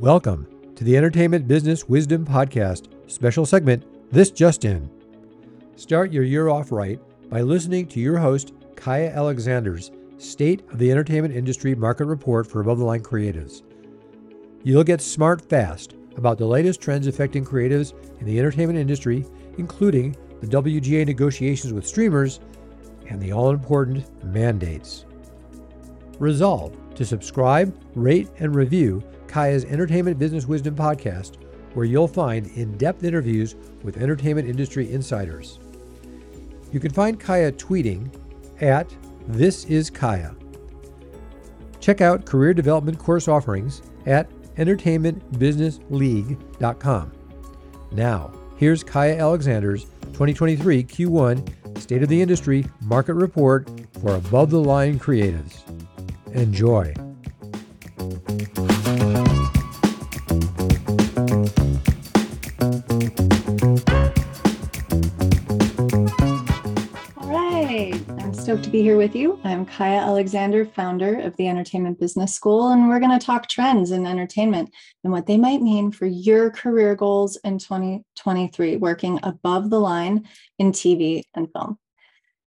Welcome to the Entertainment Business Wisdom Podcast, special segment This Just In. Start your year off right by listening to your host, Kaia Alexander's State of the Entertainment Industry Market Report for Above the Line Creatives. You'll get smart fast about the latest trends affecting creatives in the entertainment industry, including the WGA negotiations with streamers and the all important mandates. Resolve to subscribe, rate, and review Kaia's Entertainment Business Wisdom podcast, where you'll find in depth interviews with entertainment industry insiders. You can find Kaia tweeting at This Is Kaia. Check out career development course offerings at entertainmentbusinessleague.com. Now, here's Kaia Alexander's 2023 Q1 State of the Industry Market Report for Above the Line Creatives. Enjoy. All right. I'm stoked to be here with you. I'm Kaia Alexander, founder of the Entertainment Business School, and we're going to talk trends in entertainment and what they might mean for your career goals in 2023, working above the line in TV and film.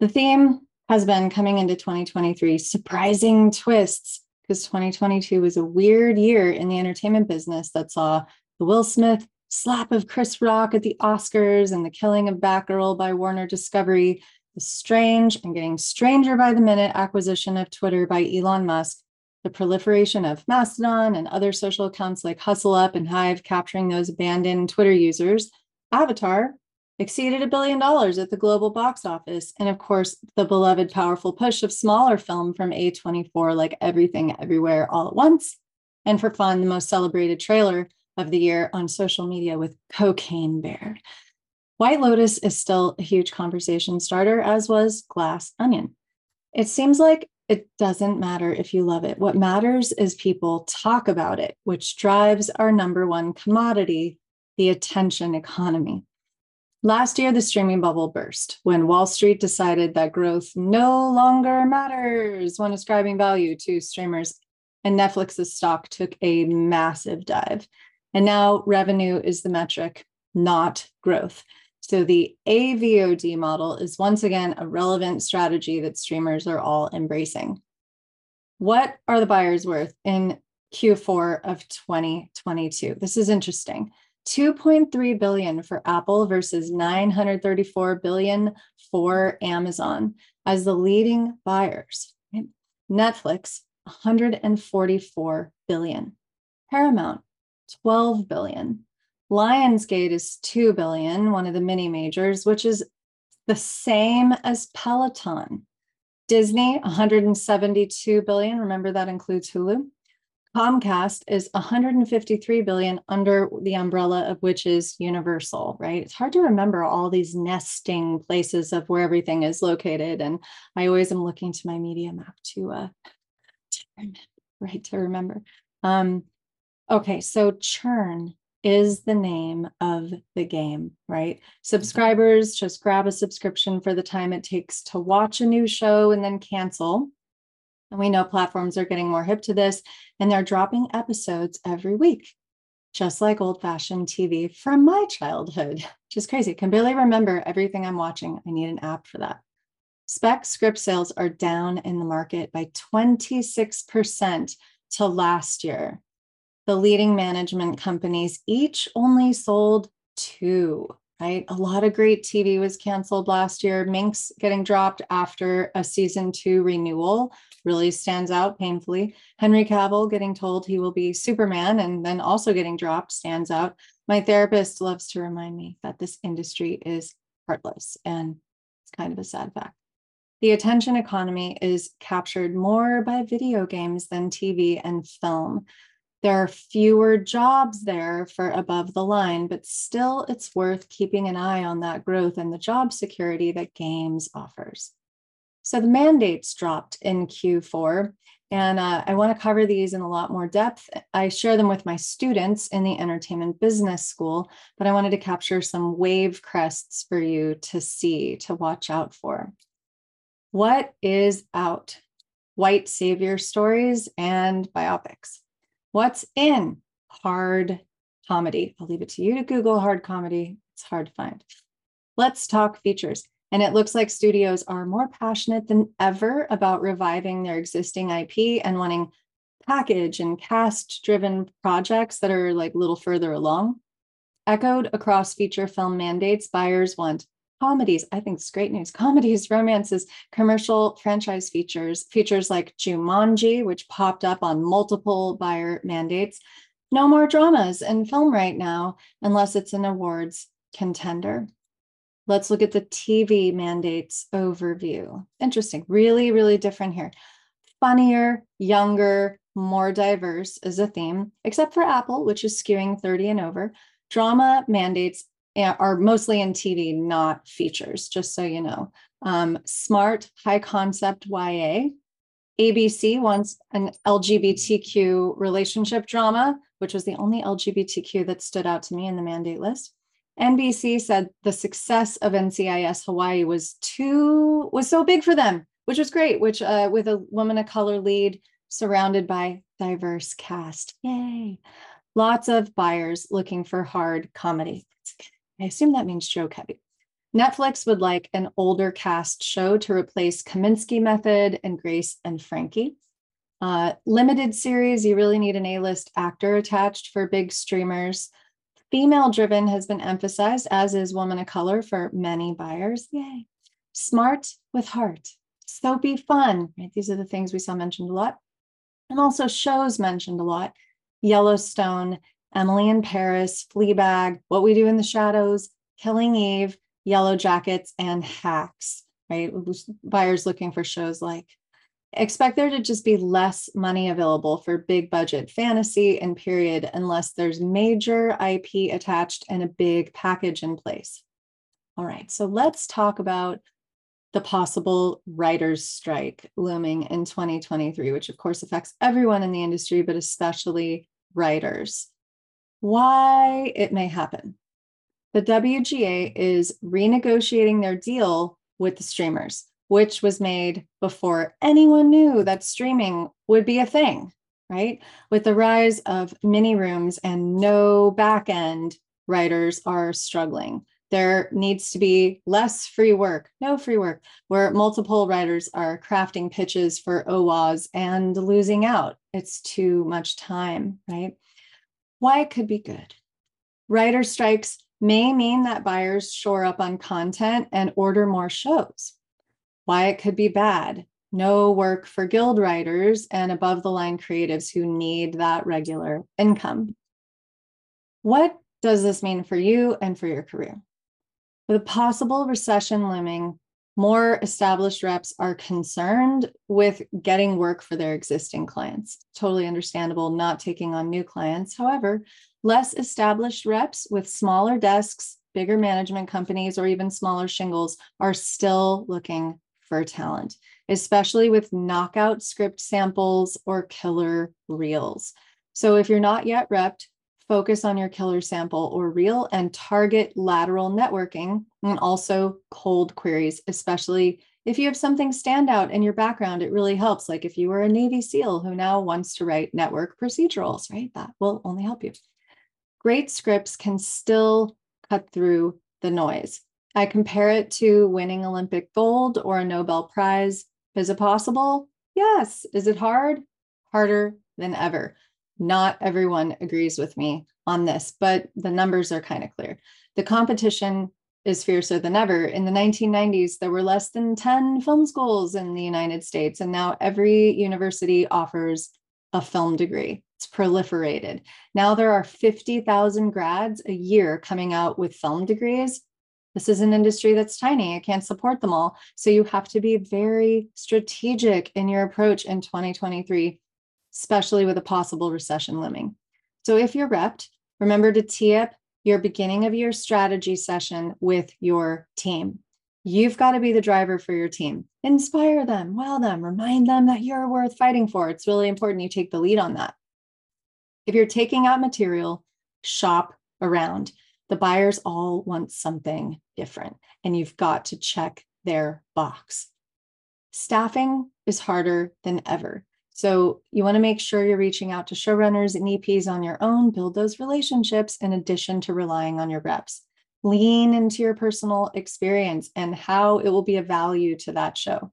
The theme has been coming into 2023 surprising twists, because 2022 was a weird year in the entertainment business that saw the Will Smith slap of Chris Rock at the Oscars and the killing of Batgirl by Warner Discovery. The strange and getting stranger by the minute acquisition of Twitter by Elon Musk, the proliferation of Mastodon and other social accounts like Hustle Up and Hive capturing those abandoned Twitter users, Avatar exceeded a billion dollars at the global box office. And of course, the beloved powerful push of smaller film from A24, like Everything Everywhere All at Once. And for fun, the most celebrated trailer of the year on social media with Cocaine Bear. White Lotus is still a huge conversation starter, as was Glass Onion. It seems like it doesn't matter if you love it. What matters is people talk about it, which drives our number one commodity, the attention economy. Last year, the streaming bubble burst when Wall Street decided that growth no longer matters when ascribing value to streamers, and Netflix's stock took a massive dive. And now revenue is the metric, not growth. So the AVOD model is once again a relevant strategy that streamers are all embracing. What are the buyers worth in Q4 of 2022? This is interesting. 2.3 billion for Apple versus 934 billion for Amazon as the leading buyers. Netflix 144 billion. Paramount 12 billion. Lionsgate is 2 billion, one of the mini majors, which is the same as Peloton. Disney 172 billion, remember that includes Hulu. Comcast is 153 billion under the umbrella of which is Universal, right? It's hard to remember all these nesting places of where everything is located and I always am looking to my media map to uh to, right to remember. Um okay, so churn is the name of the game, right? Subscribers just grab a subscription for the time it takes to watch a new show and then cancel. And we know platforms are getting more hip to this and they're dropping episodes every week, just like old fashioned TV from my childhood, which is crazy. Can barely remember everything I'm watching. I need an app for that. Spec script sales are down in the market by 26% to last year the leading management companies each only sold two, right? A lot of great TV was canceled last year. Minx getting dropped after a season two renewal really stands out painfully. Henry Cavill getting told he will be Superman and then also getting dropped stands out. My therapist loves to remind me that this industry is heartless and it's kind of a sad fact. The attention economy is captured more by video games than TV and film. There are fewer jobs there for above the line, but still it's worth keeping an eye on that growth and the job security that games offers. So the mandates dropped in Q4, and uh, I want to cover these in a lot more depth. I share them with my students in the Entertainment Business School, but I wanted to capture some wave crests for you to see, to watch out for. What is out? white savior stories, and biopics. What's in hard comedy? I'll leave it to you to Google hard comedy. It's hard to find. Let's talk features. And it looks like studios are more passionate than ever about reviving their existing IP and wanting package and cast driven projects that are like a little further along. Echoed across feature film mandates, buyers want comedies. I think it's great news. Comedies, romances, commercial franchise features, features like Jumanji, which popped up on multiple buyer mandates. No more dramas in film right now, unless it's an awards contender. Let's look at the TV mandates overview. Interesting, really, really different here. Funnier, younger, more diverse is a theme, except for Apple, which is skewing 30 and over. Drama mandates are mostly in TV, not features, just so you know. Um, smart, high concept YA. ABC wants an LGBTQ relationship drama, which was the only LGBTQ that stood out to me in the mandate list. NBC said the success of NCIS Hawaii was too was so big for them, which was great. Which uh, with a woman of color lead surrounded by diverse cast, yay! Lots of buyers looking for hard comedy. I assume that means joke heavy. Netflix would like an older cast show to replace Kominsky Method and Grace and Frankie. Uh, limited series, you really need an A list actor attached for big streamers. Female driven has been emphasized, as is woman of color for many buyers. Yay. Smart with heart. Soapy fun, right? These are the things we saw mentioned a lot. And also shows mentioned a lot. Yellowstone Emily in Paris, Fleabag, What We Do in the Shadows, Killing Eve, Yellow Jackets, and Hacks, right? Buyers looking for shows like expect there to just be less money available for big budget fantasy and period unless there's major IP attached and a big package in place. All right, so let's talk about the possible writers' strike looming in 2023, which of course affects everyone in the industry, but especially writers why it may happen. The WGA is renegotiating their deal with the streamers, which was made before anyone knew that streaming would be a thing, right? With the rise of mini rooms and no back end, writers are struggling. There needs to be less free work, no free work, where multiple writers are crafting pitches for OWAs and losing out. It's too much time, right? why it could be good. Writer strikes may mean that buyers shore up on content and order more shows. Why it could be bad. No work for guild writers and above the line creatives who need that regular income. What does this mean for you and for your career? With a possible recession looming, more established reps are concerned with getting work for their existing clients. Totally understandable not taking on new clients. However, less established reps with smaller desks, bigger management companies, or even smaller shingles are still looking for talent, especially with knockout script samples or killer reels. So if you're not yet repped, focus on your killer sample or reel and target lateral networking and also cold queries, especially if you have something stand out in your background, it really helps. Like if you were a Navy SEAL who now wants to write network procedurals, right? That will only help you. Great scripts can still cut through the noise. I compare it to winning Olympic gold or a Nobel Prize. Is it possible? Yes. Is it hard? Harder than ever. Not everyone agrees with me on this, but the numbers are kind of clear. The competition is fiercer than ever. In the 1990s, there were less than 10 film schools in the United States, and now every university offers a film degree. It's proliferated. Now there are 50,000 grads a year coming out with film degrees. This is an industry that's tiny. It can't support them all. So you have to be very strategic in your approach in 2023 especially with a possible recession looming. So if you're repped, remember to tee up your beginning of your strategy session with your team. You've got to be the driver for your team. Inspire them, wow them, remind them that you're worth fighting for. It's really important you take the lead on that. If you're taking out material, shop around. The buyers all want something different, and you've got to check their box. Staffing is harder than ever. So you want to make sure you're reaching out to showrunners and EPs on your own, build those relationships in addition to relying on your reps. Lean into your personal experience and how it will be a value to that show.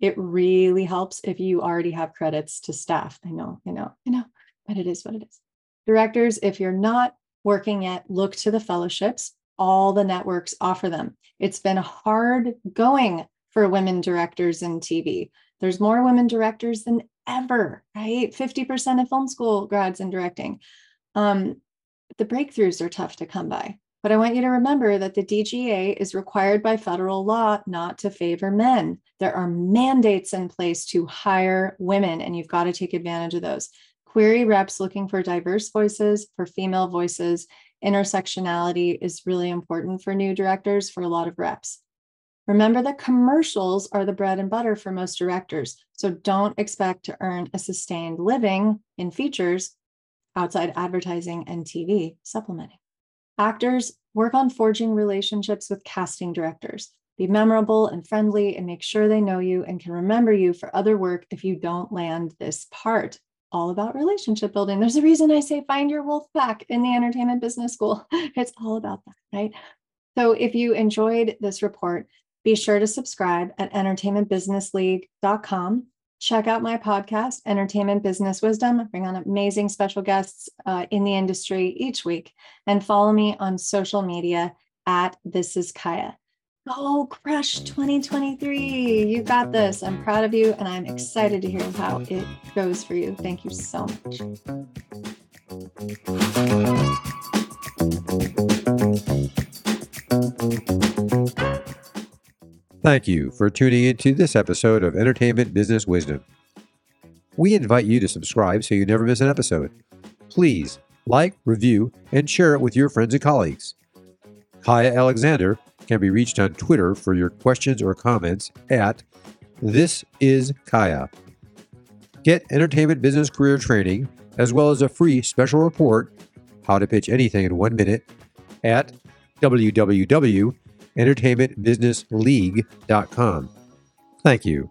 It really helps if you already have credits to staff. I know, I know, I know, but it is what it is. Directors, if you're not working yet, look to the fellowships. All the networks offer them. It's been hard going for women directors in TV. There's more women directors than ever, right? 50% of film school grads in directing. Um, the breakthroughs are tough to come by. But I want you to remember that the DGA is required by federal law not to favor men. There are mandates in place to hire women, and you've got to take advantage of those. Query reps looking for diverse voices, for female voices. Intersectionality is really important for new directors, for a lot of reps. Remember that commercials are the bread and butter for most directors. So don't expect to earn a sustained living in features outside advertising and TV supplementing. Actors work on forging relationships with casting directors. Be memorable and friendly and make sure they know you and can remember you for other work if you don't land this part. All about relationship building. There's a reason I say find your wolf pack in the entertainment business school. It's all about that, right? So if you enjoyed this report, be sure to subscribe at entertainmentbusinessleague.com. Check out my podcast, Entertainment Business Wisdom. I bring on amazing special guests uh, in the industry each week. And follow me on social media at This Is Kaia. Go crush 2023. You got this. I'm proud of you and I'm excited to hear how it goes for you. Thank you so much. Thank you for tuning into this episode of Entertainment Business Wisdom. We invite you to subscribe so you never miss an episode. Please like, review, and share it with your friends and colleagues. Kaia Alexander can be reached on Twitter for your questions or comments at This Is Kaia. Get entertainment business career training as well as a free special report, How to Pitch Anything in One Minute, at www.entertainmentbusinessleague.com. Thank you.